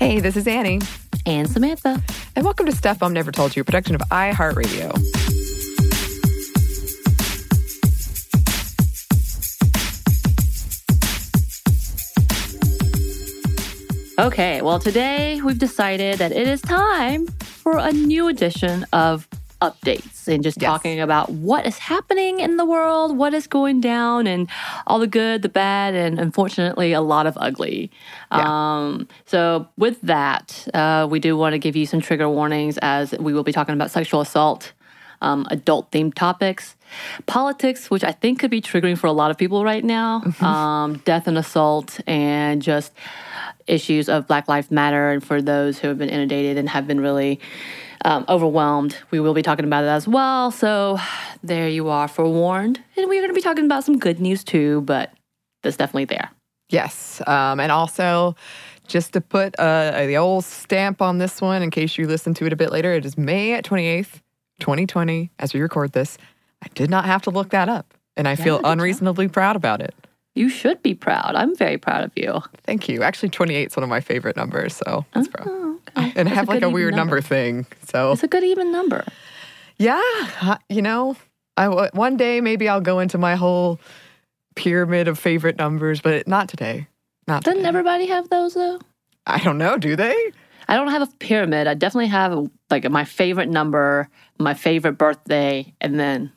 Hey, this is Annie. And Samantha. And welcome to Stuff Mom Never Told You, a production of iHeartRadio. Okay, well, today we've decided that it is time for a new edition of updates and just yes. talking about what is happening in the world, what is going down, and all the good, the bad, and unfortunately, a lot of ugly. Yeah. Um, so, with that, uh, we do want to give you some trigger warnings as we will be talking about sexual assault, um, adult themed topics, politics, which I think could be triggering for a lot of people right now, mm-hmm. um, death and assault, and just issues of Black Lives Matter, and for those who have been inundated and have been really um, overwhelmed. We will be talking about it as well. So there you are, forewarned. And we're going to be talking about some good news too, but that's definitely there. Yes. Um, and also, just to put uh, the old stamp on this one in case you listen to it a bit later, it is May 28th, 2020, as we record this. I did not have to look that up, and I yeah, feel unreasonably proud about it. You should be proud. I'm very proud of you. Thank you. Actually, 28 is one of my favorite numbers, so that's oh, proud. Okay. And have like a weird number. number. thing. So it's a good even number. Yeah, you know, I one day maybe I'll go into my whole pyramid of favorite numbers, but not today. Not Doesn't today. everybody have those though? I don't know. Do they? I don't have a pyramid. I definitely have like my favorite number, my favorite birthday, and then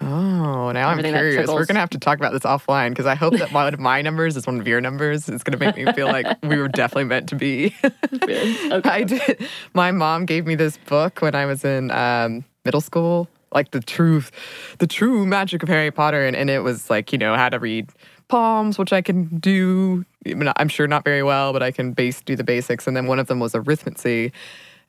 Oh, now I'm curious. We're gonna have to talk about this offline because I hope that one of my numbers is one of your numbers. It's gonna make me feel like we were definitely meant to be. okay. I did. My mom gave me this book when I was in um, middle school, like the truth, the true magic of Harry Potter, and, and it was like you know how to read palms, which I can do. I'm sure not very well, but I can base do the basics. And then one of them was arithmancy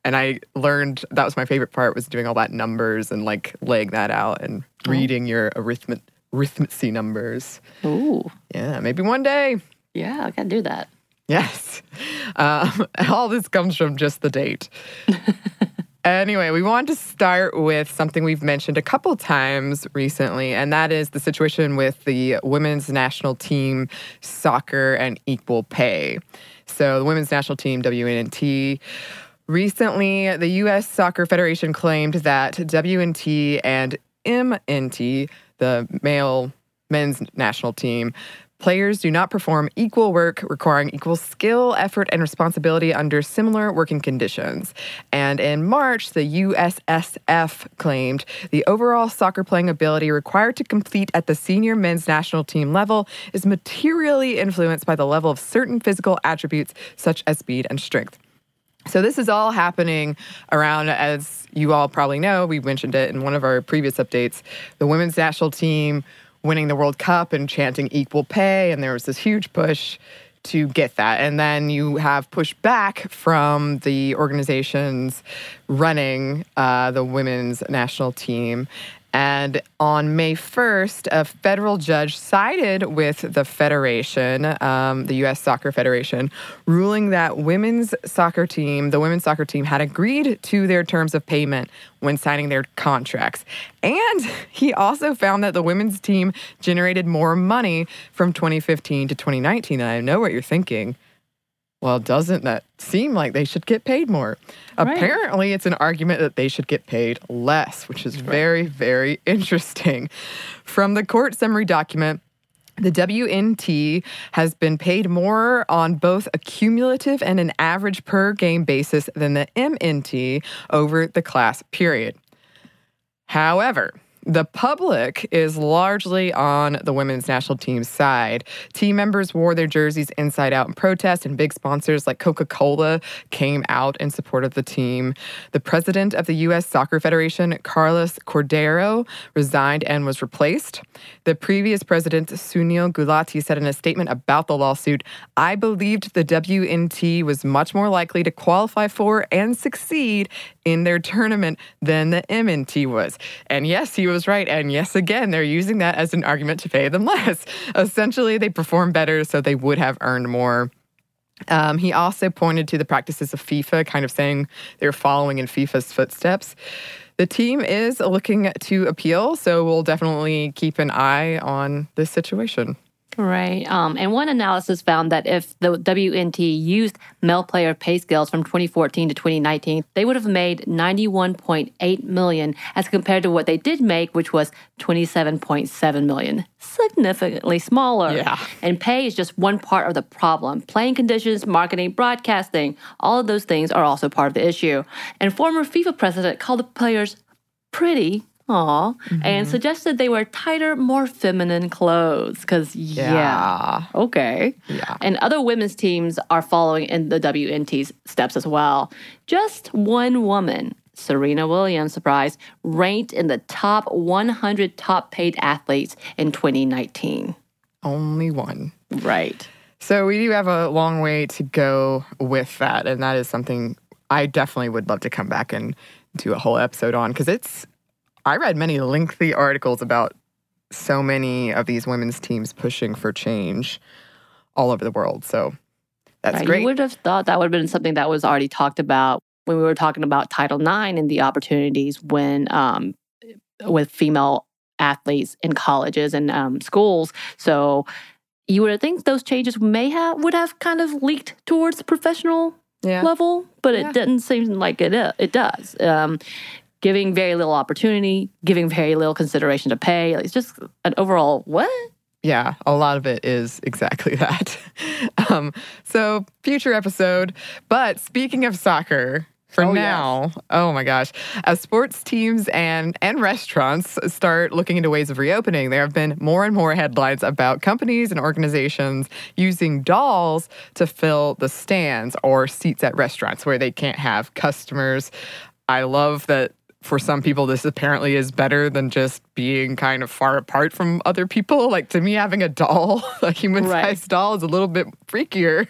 and I learned that was my favorite part was doing all that numbers and like laying that out and oh. reading your arithmet arithmancy numbers. Ooh. Yeah, maybe one day. Yeah, I can do that. Yes. Um, all this comes from just the date. anyway, we want to start with something we've mentioned a couple times recently, and that is the situation with the women's national team soccer and equal pay. So, the women's national team, WNT, Recently, the U.S. Soccer Federation claimed that WNT and MNT, the male men's national team, players do not perform equal work requiring equal skill, effort, and responsibility under similar working conditions. And in March, the USSF claimed the overall soccer playing ability required to complete at the senior men's national team level is materially influenced by the level of certain physical attributes such as speed and strength. So this is all happening around, as you all probably know, we mentioned it in one of our previous updates, the women's national team winning the World Cup and chanting equal pay, and there was this huge push to get that. And then you have pushback from the organizations running uh, the women's national team. And on May 1st, a federal judge sided with the Federation, um, the U.S. Soccer Federation, ruling that women's soccer team, the women's soccer team, had agreed to their terms of payment when signing their contracts. And he also found that the women's team generated more money from 2015 to 2019. And I know what you're thinking. Well, doesn't that seem like they should get paid more? Right. Apparently, it's an argument that they should get paid less, which is very, very interesting. From the court summary document, the WNT has been paid more on both a cumulative and an average per game basis than the MNT over the class period. However, the public is largely on the women's national team's side. Team members wore their jerseys inside out in protest, and big sponsors like Coca Cola came out in support of the team. The president of the U.S. Soccer Federation, Carlos Cordeiro, resigned and was replaced. The previous president, Sunil Gulati, said in a statement about the lawsuit I believed the WNT was much more likely to qualify for and succeed in their tournament than the MNT was. And yes, he was right. And yes, again, they're using that as an argument to pay them less. Essentially, they perform better, so they would have earned more. Um, he also pointed to the practices of FIFA, kind of saying they're following in FIFA's footsteps. The team is looking to appeal, so we'll definitely keep an eye on this situation. Right. Um, and one analysis found that if the WNT used male player pay scales from 2014 to 2019, they would have made 91.8 million as compared to what they did make, which was 27.7 million. Significantly smaller. Yeah. And pay is just one part of the problem. Playing conditions, marketing, broadcasting, all of those things are also part of the issue. And former FIFA president called the players pretty Aw, mm-hmm. and suggested they wear tighter, more feminine clothes. Because, yeah. yeah. okay. Yeah. And other women's teams are following in the WNT's steps as well. Just one woman, Serena Williams, surprise, ranked in the top 100 top paid athletes in 2019. Only one. Right. So we do have a long way to go with that. And that is something I definitely would love to come back and do a whole episode on because it's I read many lengthy articles about so many of these women's teams pushing for change all over the world. So that's right. great. You would have thought that would have been something that was already talked about when we were talking about Title IX and the opportunities when um, with female athletes in colleges and um, schools. So you would think those changes may have would have kind of leaked towards the professional yeah. level, but yeah. it didn't seem like it it does. Um, giving very little opportunity, giving very little consideration to pay. It's just an overall what? Yeah, a lot of it is exactly that. um, so, future episode. But speaking of soccer, for oh, now, yes. oh my gosh, as sports teams and and restaurants start looking into ways of reopening, there have been more and more headlines about companies and organizations using dolls to fill the stands or seats at restaurants where they can't have customers. I love that for some people, this apparently is better than just being kind of far apart from other people. Like to me, having a doll, a human sized right. doll, is a little bit freakier.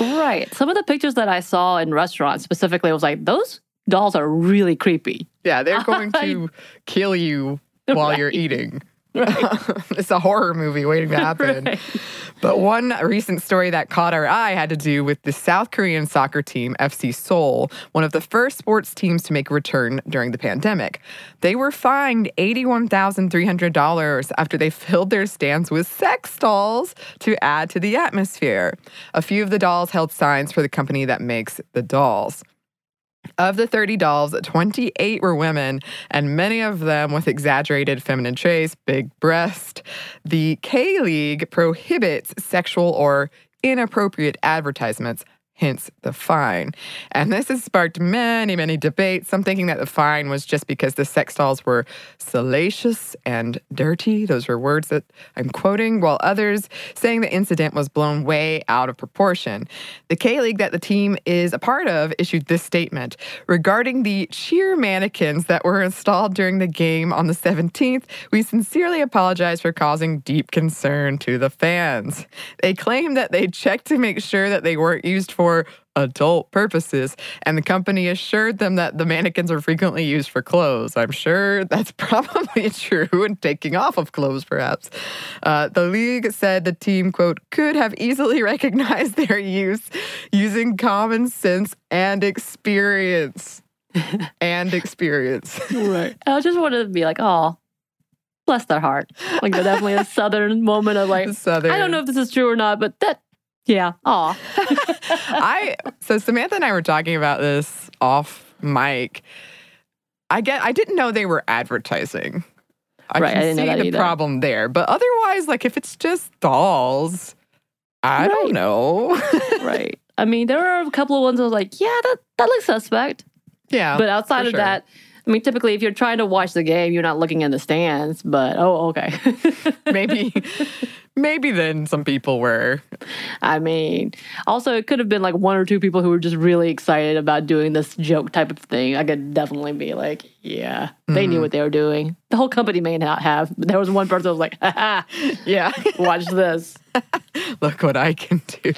right. Some of the pictures that I saw in restaurants specifically I was like, those dolls are really creepy. Yeah, they're going to kill you while right. you're eating. It's a horror movie waiting to happen. Right. But one recent story that caught our eye had to do with the South Korean soccer team, FC Seoul, one of the first sports teams to make a return during the pandemic. They were fined $81,300 after they filled their stands with sex dolls to add to the atmosphere. A few of the dolls held signs for the company that makes the dolls. Of the 30 dolls, 28 were women, and many of them with exaggerated feminine traits, big breast. The K League prohibits sexual or inappropriate advertisements hence the fine. And this has sparked many, many debates, some thinking that the fine was just because the sex dolls were salacious and dirty. Those were words that I'm quoting, while others saying the incident was blown way out of proportion. The K League that the team is a part of issued this statement regarding the cheer mannequins that were installed during the game on the 17th. We sincerely apologize for causing deep concern to the fans. They claim that they checked to make sure that they weren't used for for adult purposes, and the company assured them that the mannequins are frequently used for clothes. I'm sure that's probably true, and taking off of clothes, perhaps. Uh, the league said the team, quote, could have easily recognized their use using common sense and experience. and experience. right. I just wanted to be like, oh, bless their heart. Like definitely a southern moment of like, southern. I don't know if this is true or not, but that yeah. Aw. I so Samantha and I were talking about this off mic. I get I didn't know they were advertising. I right, can I see the either. problem there. But otherwise, like if it's just dolls, I right. don't know. right. I mean, there are a couple of ones I was like, yeah, that, that looks suspect. Yeah. But outside of sure. that, I mean, typically, if you're trying to watch the game, you're not looking in the stands. But oh, okay. maybe, maybe then some people were. I mean, also it could have been like one or two people who were just really excited about doing this joke type of thing. I could definitely be like, yeah, they mm-hmm. knew what they were doing. The whole company may not have, but there was one person who was like, ha yeah, watch this. Look what I can do.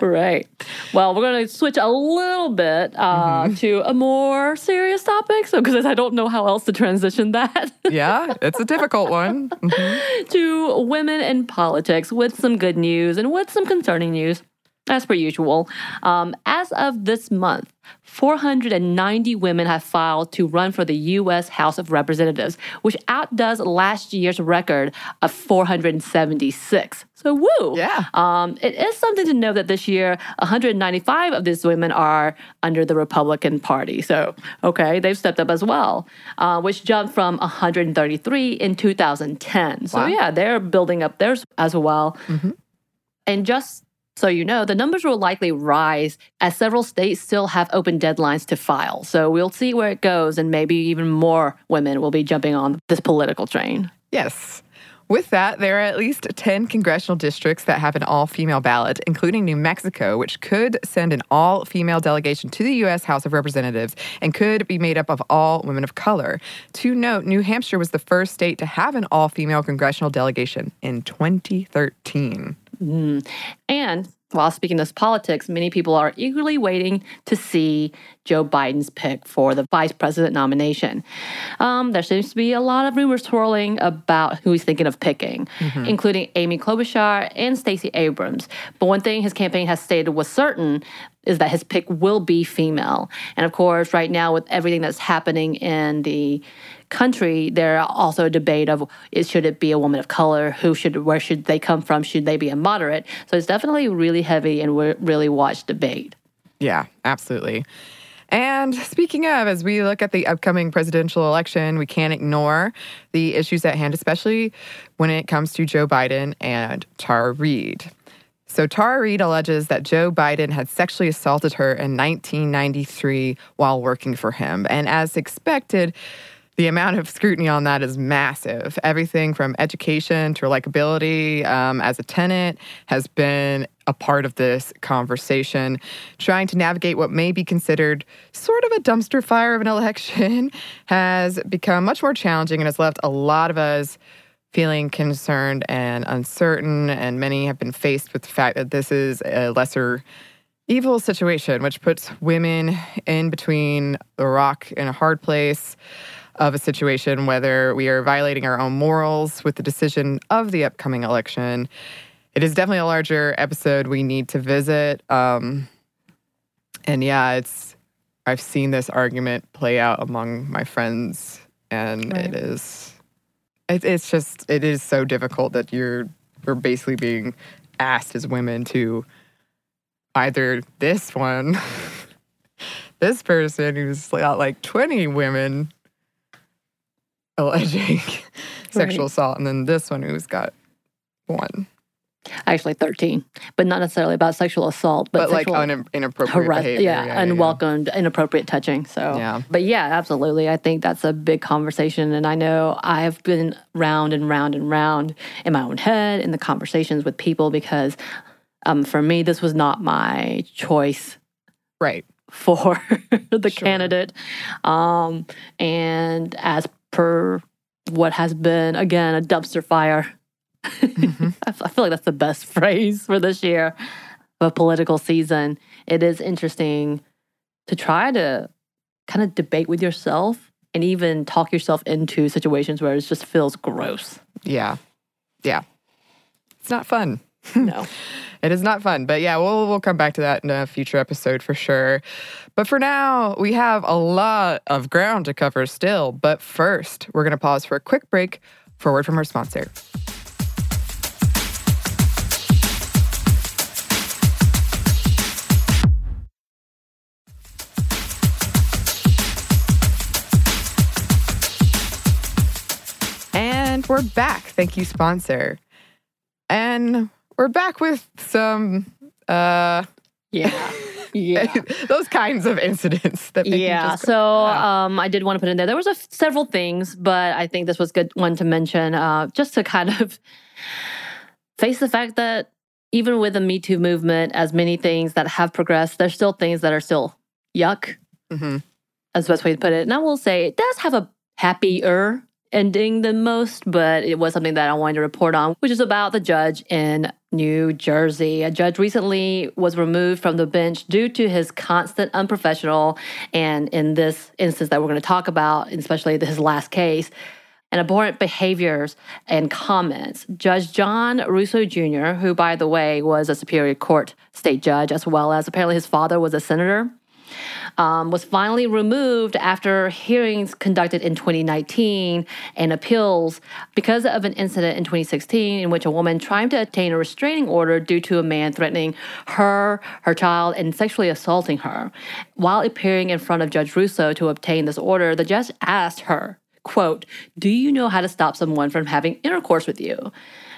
right. Well, we're going to switch a little bit uh, mm-hmm. to a more serious topic. So, because I don't know how else to transition that. yeah, it's a difficult one. Mm-hmm. to women in politics with some good news and with some concerning news. As per usual. Um, as of this month, 490 women have filed to run for the U.S. House of Representatives, which outdoes last year's record of 476. So, woo! Yeah. Um, it is something to know that this year, 195 of these women are under the Republican Party. So, okay, they've stepped up as well, uh, which jumped from 133 in 2010. So, Wow. yeah, they're building up theirs as well. Mm-hmm. And just so you know, the numbers will likely rise as several states still have open deadlines to file. So we'll see where it goes, and maybe even more women will be jumping on this political train. Yes. With that, there are at least 10 congressional districts that have an all female ballot, including New Mexico, which could send an all female delegation to the U.S. House of Representatives and could be made up of all women of color. To note, New Hampshire was the first state to have an all female congressional delegation in 2013. And while speaking of politics, many people are eagerly waiting to see Joe Biden's pick for the vice president nomination. Um, there seems to be a lot of rumors swirling about who he's thinking of picking, including Amy Klobuchar and Stacey Abrams. But one thing his campaign has stated was certain is that his pick will be female. And of course, right now with everything that's happening in the country, there are also a debate of is should it be a woman of color? Who should where should they come from? Should they be a moderate? So it's definitely really heavy and we really watch debate. Yeah, absolutely. And speaking of, as we look at the upcoming presidential election, we can't ignore the issues at hand, especially when it comes to Joe Biden and Tara Reade. So, Tara Reade alleges that Joe Biden had sexually assaulted her in 1993 while working for him. And as expected, the amount of scrutiny on that is massive. Everything from education to likability um, as a tenant has been a part of this conversation. Trying to navigate what may be considered sort of a dumpster fire of an election has become much more challenging and has left a lot of us feeling concerned and uncertain. And many have been faced with the fact that this is a lesser evil situation, which puts women in between the rock and a hard place of a situation, whether we are violating our own morals with the decision of the upcoming election. It is definitely a larger episode we need to visit. Um, and yeah, it's I've seen this argument play out among my friends, and Right. it is it, it's just it is so difficult that you're we're basically being asked as women to either this one, this person who's got like 20 women alleging sexual Right. assault, and then this one who's got one, Actually, 13, but not necessarily about sexual assault, but, but, like un- inappropriate harass- behavior. yeah, unwelcomed, inappropriate touching. So, Yeah. but yeah, absolutely. I think that's a big conversation. And I know I've been round and round and round in my own head in the conversations with people because um, for me, this was not my choice Right. for the Sure. candidate. Um, and as per what has been, again, a dumpster fire. Mm-hmm. I feel like that's the best phrase for this year of a political season. It is interesting to try to kind of debate with yourself and even talk yourself into situations where it just feels gross. Yeah. Yeah. It's not fun. No. It is not fun, but yeah, we'll we'll come back to that in a future episode for sure. But for now, we have a lot of ground to cover still. But first, we're to pause for a quick break for a word from our sponsor. And we're back. Thank you, sponsor. And we're back with some uh Yeah. Yeah. those kinds of incidents that yeah so "Wow." um, i did want to put in there there was a several things but i think this was a good one to mention uh, just to kind of face the fact that even with the me too movement as many things that have progressed there's still things that are still yuck Mhm. that's the best way to put it and i will say it does have a happier ending than most but it was something that i wanted to report on which is about the judge in new jersey a judge recently was removed from the bench due to his constant unprofessional and in this instance that we're going to talk about especially his last case and abhorrent behaviors and comments. Judge John Russo Jr., who, by the way, was a Superior Court state judge, as well as apparently his father was a senator, um, was finally removed after hearings conducted in 2019 and appeals because of an incident in 2016 in which a woman tried to obtain a restraining order due to a man threatening her, her child, and sexually assaulting her. While appearing in front of Judge Russo to obtain this order, the judge asked her, quote, Do you know how to stop someone from having intercourse with you?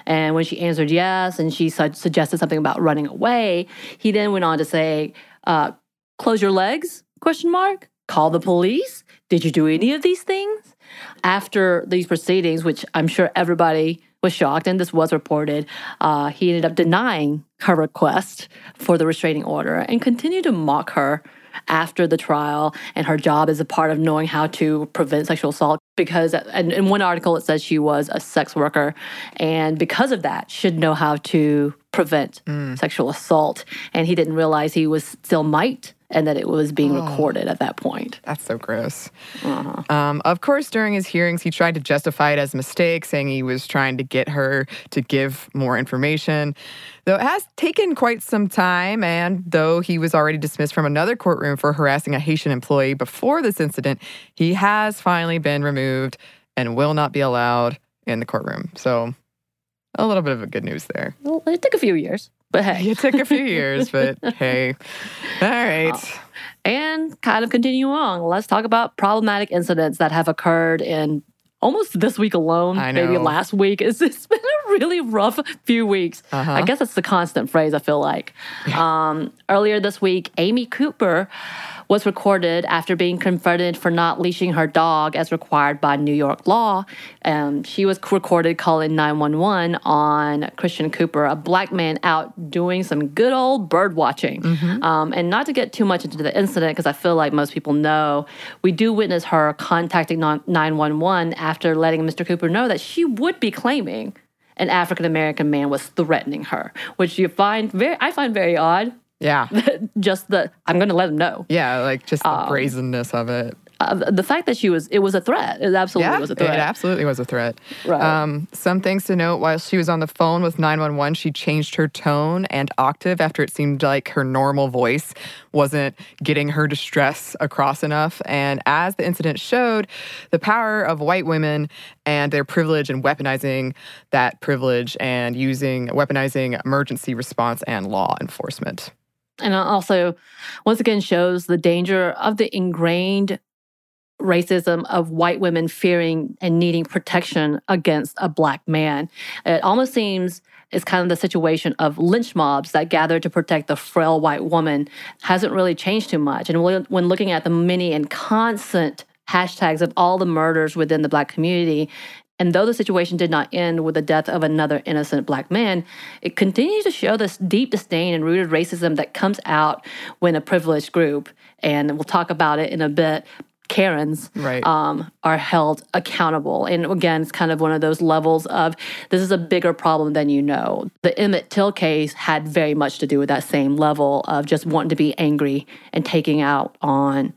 And when she answered yes, and she su- suggested something about running away, he then went on to say, uh, "Close your legs, Question mark. Call the police. Did you do any of these things? After these proceedings, which I'm sure everybody was shocked, and this was reported, uh, he ended up denying her request for the restraining order and continued to mock her after the trial and her job is a part of knowing how to prevent sexual assault because in one article it says she was a sex worker and because of that should know how to prevent mm. sexual assault and he didn't realize he was still might and that it was being oh, recorded at that point. That's so gross. Uh-huh. Um, of course, during his hearings, he tried to justify it as a mistake, saying he was trying to get her to give more information. Though it has taken quite some time, and though he was already dismissed from another courtroom for harassing a Haitian employee before this incident, he has finally been removed and will not be allowed in the courtroom. So, a little bit of a good news there. Well, it took a few years. But hey. It took a few years, but hey. All right. Oh. And kind of continue on. Let's talk about problematic incidents that have occurred in almost this week alone, maybe last week. It's, it's been a really rough few weeks. Uh-huh. I guess it's the constant phrase, I feel like. Um, earlier this week, Amy Cooper was recorded after being confronted for not leashing her dog as required by New York law. Um, she was recorded calling 911 on Christian Cooper, a black man out doing some good old bird watching. Mm-hmm. Um, and not to get too much into the incident, because I feel like most people know, we do witness her contacting 911 after letting Mr. Cooper know that she would be claiming an African American man was threatening her, which you find very I find very odd yeah. just the, I'm going to let him know. Yeah, like just the um, brazenness of it. Uh, the fact that she was, it was a threat. It absolutely yeah, was a threat. It absolutely was a threat. Right. Um, some things to note while she was on the phone with 911, she changed her tone and octave after it seemed like her normal voice wasn't getting her distress across enough. And as the incident showed, the power of white women and their privilege and weaponizing that privilege and using, weaponizing emergency response and law enforcement. And also, once again, shows the danger of the ingrained racism of white women fearing and needing protection against a black man. It almost seems it's kind of the situation of lynch mobs that gather to protect the frail white woman hasn't really changed too much. And when looking at the many and constant hashtags of all the murders within the black community, and though the situation did not end with the death of another innocent black man, it continues to show this deep disdain and rooted racism that comes out when a privileged group, and we'll talk about it in a bit, Karens right. um, are held accountable. And again, it's kind of one of those levels of this is a bigger problem than you know. The Emmett Till case had very much to do with that same level of just wanting to be angry and taking out on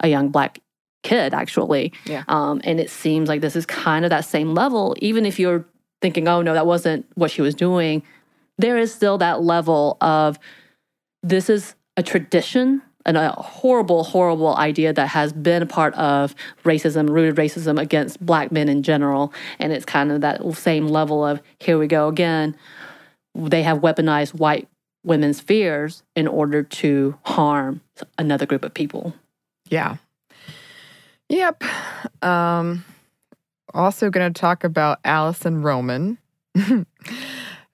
a young black kid, actually. Yeah. Um, and it seems like this is kind of that same level, even if you're thinking, oh, no, that wasn't what she was doing. There is still that level of this is a tradition and a horrible, horrible idea that has been a part of racism, rooted racism against black men in general. And it's kind of that same level of here we go again. They have weaponized white women's fears in order to harm another group of people. Yeah. Yep. Um, also, going to talk about Alison Roman,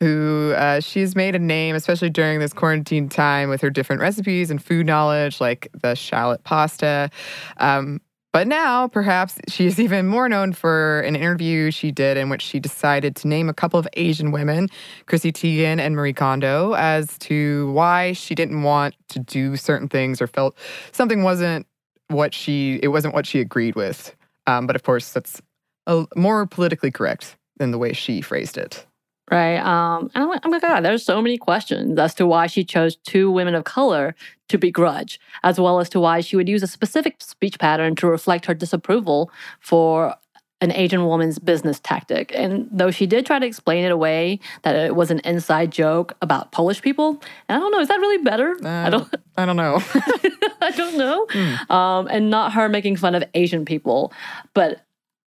who uh, she's made a name, especially during this quarantine time, with her different recipes and food knowledge, like the shallot pasta. Um, but now, perhaps she is even more known for an interview she did in which she decided to name a couple of Asian women, Chrissy Teigen and Marie Kondo, as to why she didn't want to do certain things or felt something wasn't what she it wasn't what she agreed with. Um, but of course, that's a, more politically correct than the way she phrased it. Right. Um, and I'm, like, oh my God, there's so many questions as to why she chose two women of color to begrudge, as well as to why she would use a specific speech pattern to reflect her disapproval for an Asian woman's business tactic. And though she did try to explain it away, that it was an inside joke about Polish people, and I don't know, is that really better? Uh, I don't. I don't know. I don't know. Mm. Um, and not her making fun of Asian people, but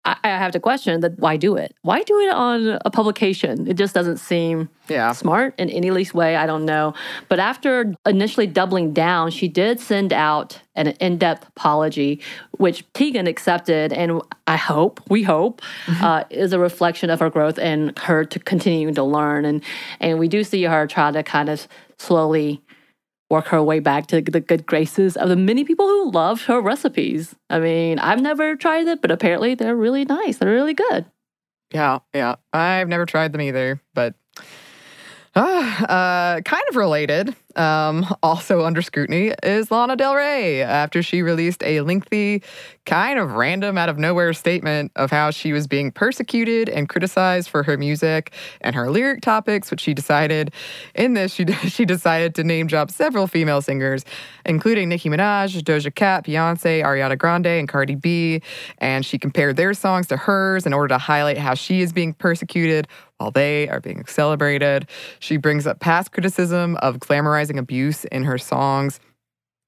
I, I have to question that why do it? Why do it on a publication? It just doesn't seem yeah. smart in any least way. I don't know. But after initially doubling down, she did send out an in depth apology, which Teigen accepted. And I hope, we hope, mm-hmm. uh, is a reflection of her growth and her to continuing to learn. And, and we do see her try to kind of slowly work her way back to the good graces of the many people who love her recipes. I mean, I've never tried it, but apparently they're really nice. They're really good. Yeah, yeah. I've never tried them either, but uh, kind of related, um, also under scrutiny, is Lana Del Rey after she released a lengthy, kind of random, out of nowhere statement of how she was being persecuted and criticized for her music and her lyric topics, which she decided in this, she, she decided to name drop several female singers, including Nicki Minaj, Doja Cat, Beyonce, Ariana Grande, and Cardi B. And she compared their songs to hers in order to highlight how she is being persecuted while they are being celebrated. She brings up past criticism of glamorizing abuse in her songs.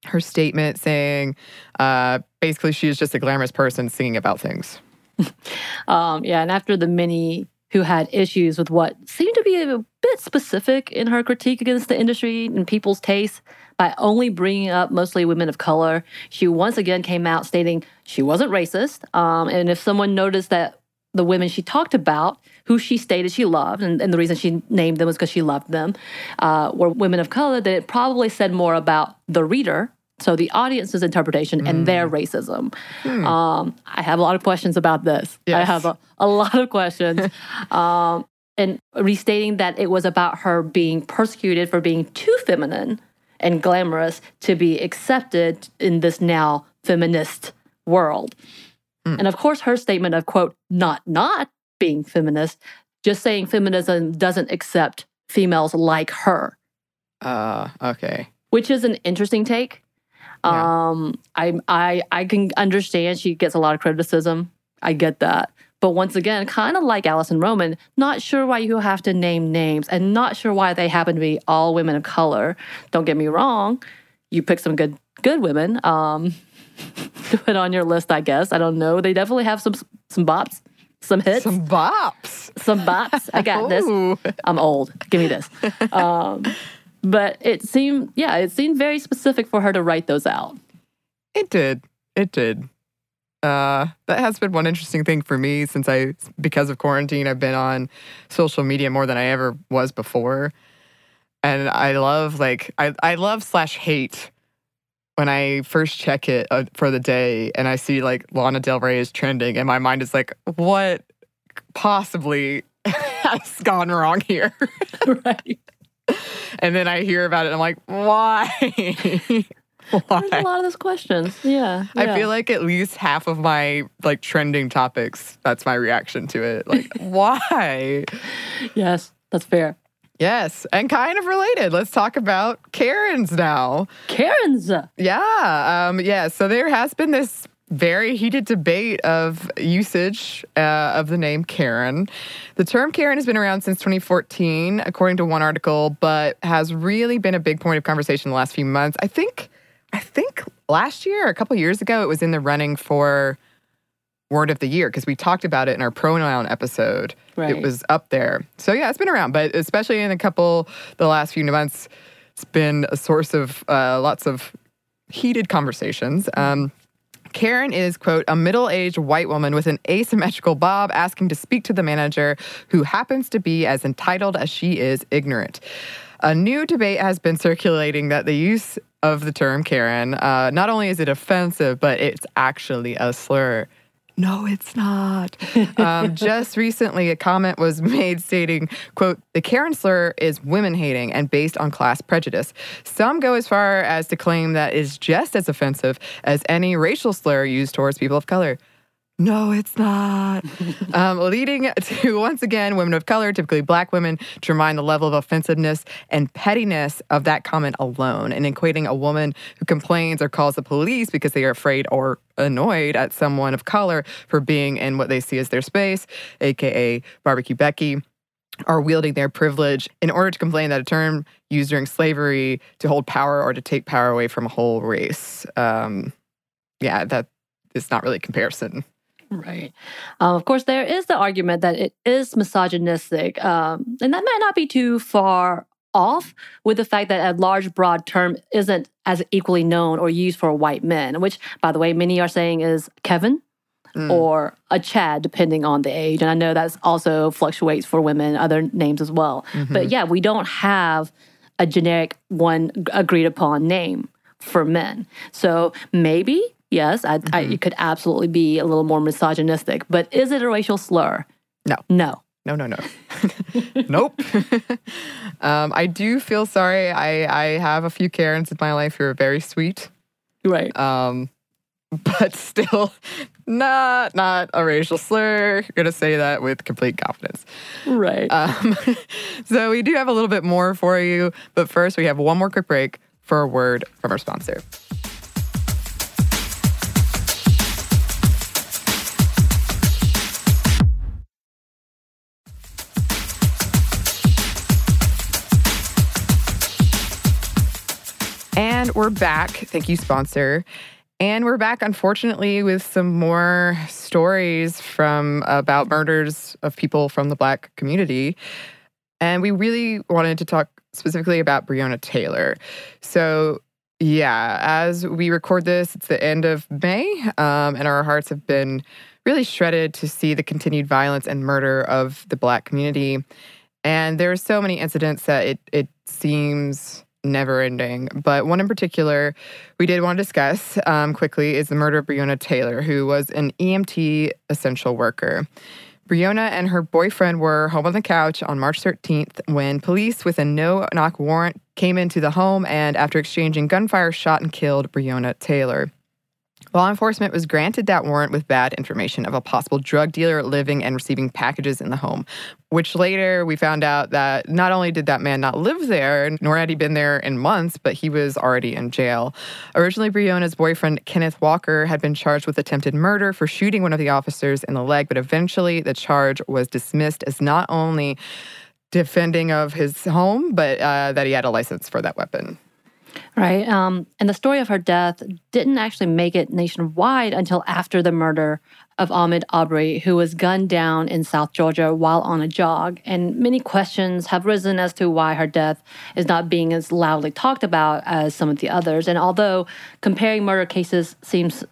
Her statement saying uh, basically she is just a glamorous person singing about things. um, yeah, and after the many who had issues with what seemed to be a bit specific in her critique against the industry and people's taste by only bringing up mostly women of color. She once again came out stating she wasn't racist. Um, and if someone noticed that the women she talked about who she stated she loved, and, and the reason she named them was because she loved them, uh, were women of color, that it probably said more about the reader, so the audience's interpretation, mm. and their mm. racism. Hmm. Um, I have a lot of questions about this. Yes. I have a, a lot of questions. um, and restating that it was about her being persecuted for being too feminine and glamorous to be accepted in this now feminist world. Mm. And of course, her statement of, quote, not not being feminist, just saying feminism doesn't accept females like her. Uh, okay. Which is an interesting take. Yeah. Um, I I I can understand she gets a lot of criticism. I get that. But once again, kind of like Alison Roman, not sure why you have to name names and not sure why they happen to be all women of color. Don't get me wrong. You pick some good good women. Um, to put on your list, I guess. I don't know. They definitely have some some bops. Some hits. Some bops. Some bops. I got this. I'm old. Give me this. Um, but it seemed, yeah, it seemed very specific for her to write those out. It did. It did. Uh, that has been one interesting thing for me since I, because of quarantine, I've been on social media more than I ever was before. And I love, like, I, I love slash hate when I first check it uh, for the day and I see like Lana Del Rey is trending, and my mind is like, what possibly has gone wrong here? right. And then I hear about it, and I'm like, why? why? There's a lot of those questions. Yeah, yeah. I feel like at least half of my like trending topics, that's my reaction to it. Like, why? Yes, that's fair. Yes, and kind of related. Let's talk about Karens now. Karens. Yeah. Um, yeah. So there has been this very heated debate of usage uh, of the name Karen. The term Karen has been around since 2014, according to one article, but has really been a big point of conversation the last few months. I think, I think last year, a couple years ago, it was in the running for word of the year because we talked about it in our pronoun episode. Right. It was up there. So yeah, it's been around, but especially in a couple the last few months, it's been a source of uh, lots of heated conversations. Um, Karen is, quote, a middle aged white woman with an asymmetrical bob asking to speak to the manager who happens to be as entitled as she is ignorant. A new debate has been circulating that the use of the term Karen, uh, not only is it offensive, but it's actually a slur no, it's not. um, just recently, a comment was made stating, quote, the Karen slur is women hating and based on class prejudice. Some go as far as to claim that is just as offensive as any racial slur used towards people of color. No, it's not. um, leading to, once again, women of color, typically black women, to remind the level of offensiveness and pettiness of that comment alone, and equating a woman who complains or calls the police because they are afraid or annoyed at someone of color for being in what they see as their space, aka barbecue Becky are wielding their privilege in order to complain that a term used during slavery to hold power or to take power away from a whole race. Um, yeah, that is not really a comparison. Right. Um, of course, there is the argument that it is misogynistic, um, and that might not be too far off with the fact that a large, broad term isn't as equally known or used for white men, which, by the way, many are saying is Kevin. Mm. Or a Chad, depending on the age. And I know that also fluctuates for women, other names as well. Mm-hmm. But yeah, we don't have a generic one agreed upon name for men. So maybe Yes, I, mm-hmm. I, it could absolutely be a little more misogynistic, but is it a racial slur? No. No. No, no, no. nope. um, I do feel sorry. I, I have a few Karens in my life who are very sweet. Right. Um, but still not not a racial slur. I'm gonna say that with complete confidence. Right. Um, so we do have a little bit more for you, but first we have one more quick break for a word from our sponsor. And we're back. Thank you, sponsor. And we're back, unfortunately, with some more stories from about murders of people from the Black community. And we really wanted to talk specifically about Breonna Taylor. So, yeah, as we record this, it's the end of May, um, and our hearts have been really shredded to see the continued violence and murder of the Black community. And there are so many incidents that it it seems never ending. But one in particular we did want to discuss um, quickly is the murder of Breonna Taylor, who was an EMT essential worker. Breonna and her boyfriend were home on the couch on March 13th when police with a no knock warrant came into the home and, after exchanging gunfire, shot and killed Breonna Taylor. Law enforcement was granted that warrant with bad information of a possible drug dealer living and receiving packages in the home, which later we found out that not only did that man not live there, nor had he been there in months, but he was already in jail. Originally, Breonna's boyfriend, Kenneth Walker, had been charged with attempted murder for shooting one of the officers in the leg, but eventually the charge was dismissed as not only defending of his home, but uh, that he had a license for that weapon. Right. Um, and the story of her death didn't actually make it nationwide until after the murder of Ahmaud Arbery, who was gunned down in South Georgia while on a jog. And many questions have risen as to why her death is not being as loudly talked about as some of the others. And although comparing murder cases seems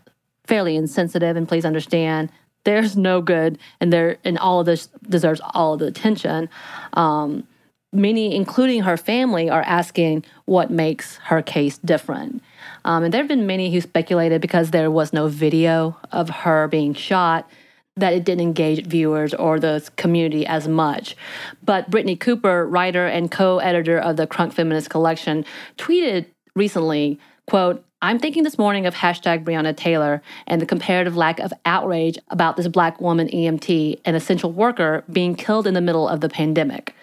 fairly insensitive, and please understand, there's no good, and there and all of this deserves all of the attention. Um, many, including her family, are asking what makes her case different. Um, and there have been many who speculated because there was no video of her being shot that it didn't engage viewers or the community as much. But Brittney Cooper, writer and co-editor of the Crunk Feminist Collection, tweeted recently, quote, I'm thinking this morning of hashtag Breonna Taylor and the comparative lack of outrage about this black woman EMT, an essential worker, being killed in the middle of the pandemic.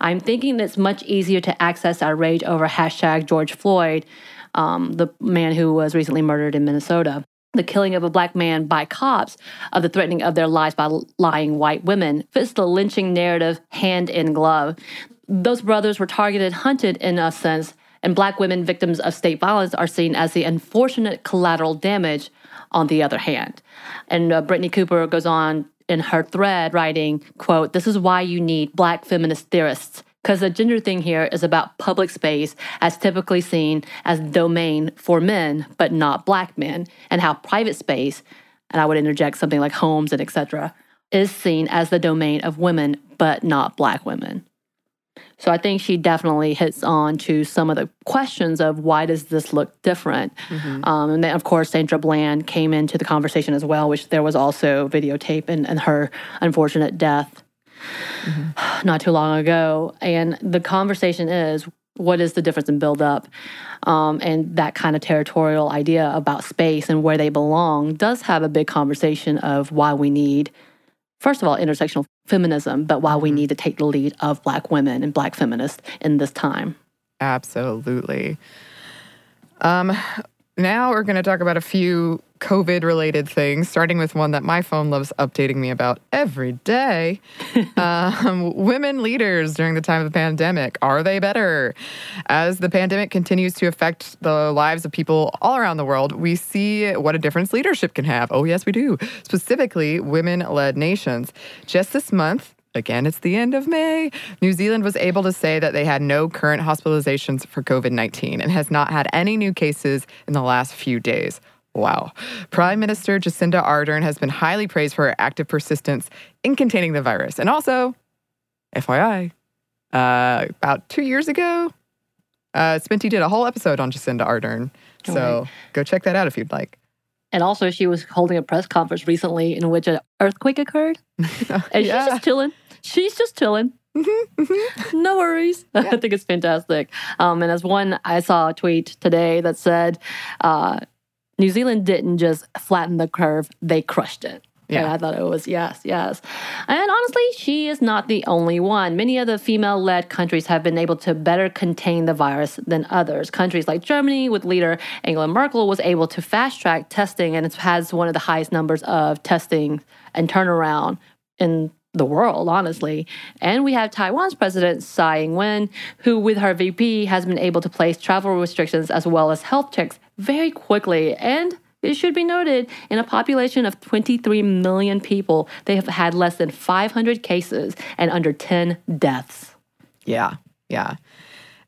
I'm thinking it's much easier to access our rage over hashtag George Floyd, um, the man who was recently murdered in Minnesota. The killing of a black man by cops, of the threatening of their lives by lying white women, fits the lynching narrative hand in glove. Those brothers were targeted, hunted in a sense, and black women victims of state violence are seen as the unfortunate collateral damage on the other hand. And uh, Brittney Cooper goes on in her thread writing, quote, this is why you need black feminist theorists because the gender thing here is about public space as typically seen as domain for men but not black men and how private space and i would interject something like homes and etc is seen as the domain of women but not black women so I think she definitely hits on to some of the questions of why does this look different. Mm-hmm. Um, and then, of course, Sandra Bland came into the conversation as well, which there was also videotape and, and her unfortunate death mm-hmm. not too long ago. And the conversation is what is the difference in build up? Um, and that kind of territorial idea about space and where they belong does have a big conversation of why we need, first of all, intersectional feminism, but why we mm-hmm. need to take the lead of Black women and Black feminists in this time. Absolutely. Um, now we're going to talk about a few COVID related things, starting with one that my phone loves updating me about every day. um, women leaders during the time of the pandemic, are they better? As the pandemic continues to affect the lives of people all around the world, we see what a difference leadership can have. Oh, yes, we do. Specifically, women led nations. Just this month, Again, it's the end of May. New Zealand was able to say that they had no current hospitalizations for COVID 19 and has not had any new cases in the last few days. Wow. Prime Minister Jacinda Ardern has been highly praised for her active persistence in containing the virus. And also, FYI, uh, about two years ago, uh, Sminty did a whole episode on Jacinda Ardern. So right. go check that out if you'd like. And also, she was holding a press conference recently in which an earthquake occurred. and yeah. she's just chilling. She's just chilling. Mm-hmm, mm-hmm. no worries. Yeah. I think it's fantastic. Um, and as one, I saw a tweet today that said, uh, New Zealand didn't just flatten the curve, they crushed it. Yeah. And I thought it was yes, yes. And honestly, she is not the only one. Many of the female led countries have been able to better contain the virus than others. Countries like Germany, with leader Angela Merkel, was able to fast track testing and it has one of the highest numbers of testing and turnaround in the world, honestly. And we have Taiwan's president, Tsai Ing wen, who, with her VP, has been able to place travel restrictions as well as health checks very quickly. And it should be noted, in a population of 23 million people, they have had less than 500 cases and under 10 deaths. Yeah, yeah.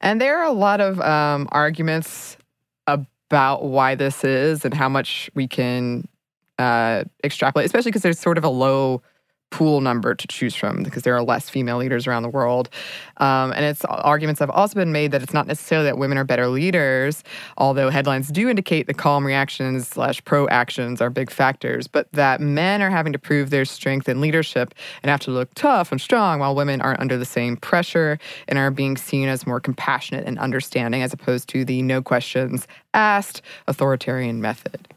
And there are a lot of um, arguments about why this is and how much we can uh, extrapolate, especially because there's sort of a low pool number to choose from because there are less female leaders around the world. Um, and it's arguments have also been made that it's not necessarily that women are better leaders, although headlines do indicate the calm reactions slash pro actions are big factors, but that men are having to prove their strength in leadership and have to look tough and strong while women aren't under the same pressure and are being seen as more compassionate and understanding as opposed to the no questions asked authoritarian method.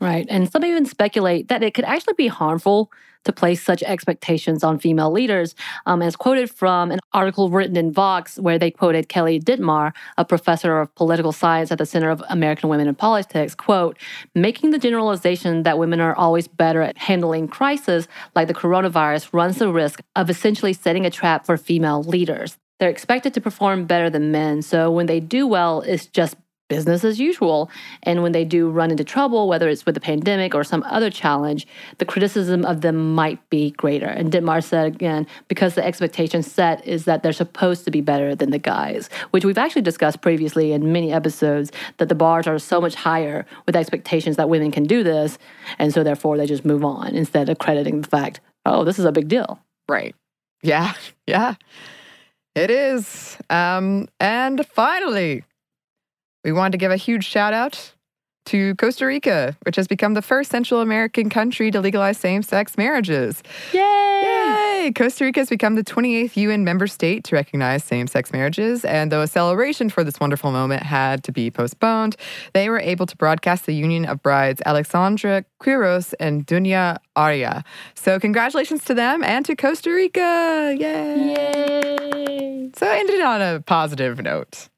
Right. And some even speculate that it could actually be harmful to place such expectations on female leaders, um, as quoted from an article written in Vox where they quoted Kelly Dittmar, a professor of political science at the Center of American Women in Politics, quote, making the generalization that women are always better at handling crisis like the coronavirus runs the risk of essentially setting a trap for female leaders. They're expected to perform better than men, so when they do well, it's just business as usual. And when they do run into trouble, whether it's with the pandemic or some other challenge, the criticism of them might be greater. And Dittmar said again, because the expectation set is that they're supposed to be better than the guys, which we've actually discussed previously in many episodes, that the bars are so much higher with expectations that women can do this. And so therefore they just move on instead of crediting the fact, oh, this is a big deal. Right. Yeah. Yeah. It is. Um, and finally, we wanted to give a huge shout out to Costa Rica, which has become the first Central American country to legalize same sex marriages. Yay! Yay! Costa Rica has become the 28th UN member state to recognize same sex marriages. And though a celebration for this wonderful moment had to be postponed, they were able to broadcast the union of brides Alexandra Quiros and Dunia Araya. So, congratulations to them and to Costa Rica! Yay! Yay! So, I ended on a positive note.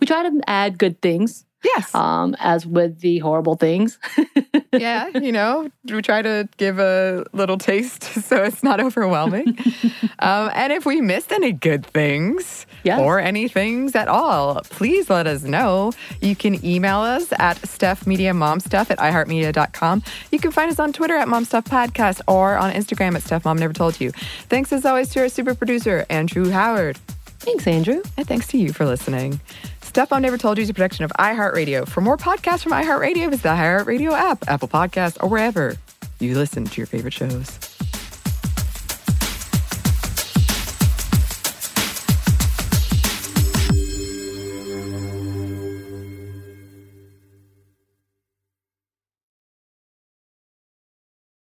We try to add good things. Yes. Um, as with the horrible things. yeah, you know, we try to give a little taste so it's not overwhelming. um, and if we missed any good things yes. or any things at all, please let us know. You can email us at stuffmediamomstuff at iheartmedia.com. You can find us on Twitter at momstuffpodcast or on Instagram at Stuff Mom Never Told You. Thanks as always to our super producer, Andrew Howard. Thanks, Andrew. And thanks to you for listening. Mom Never Told You is a production of iHeartRadio. For more podcasts from iHeartRadio, visit the iHeartRadio app, Apple Podcasts, or wherever you listen to your favorite shows.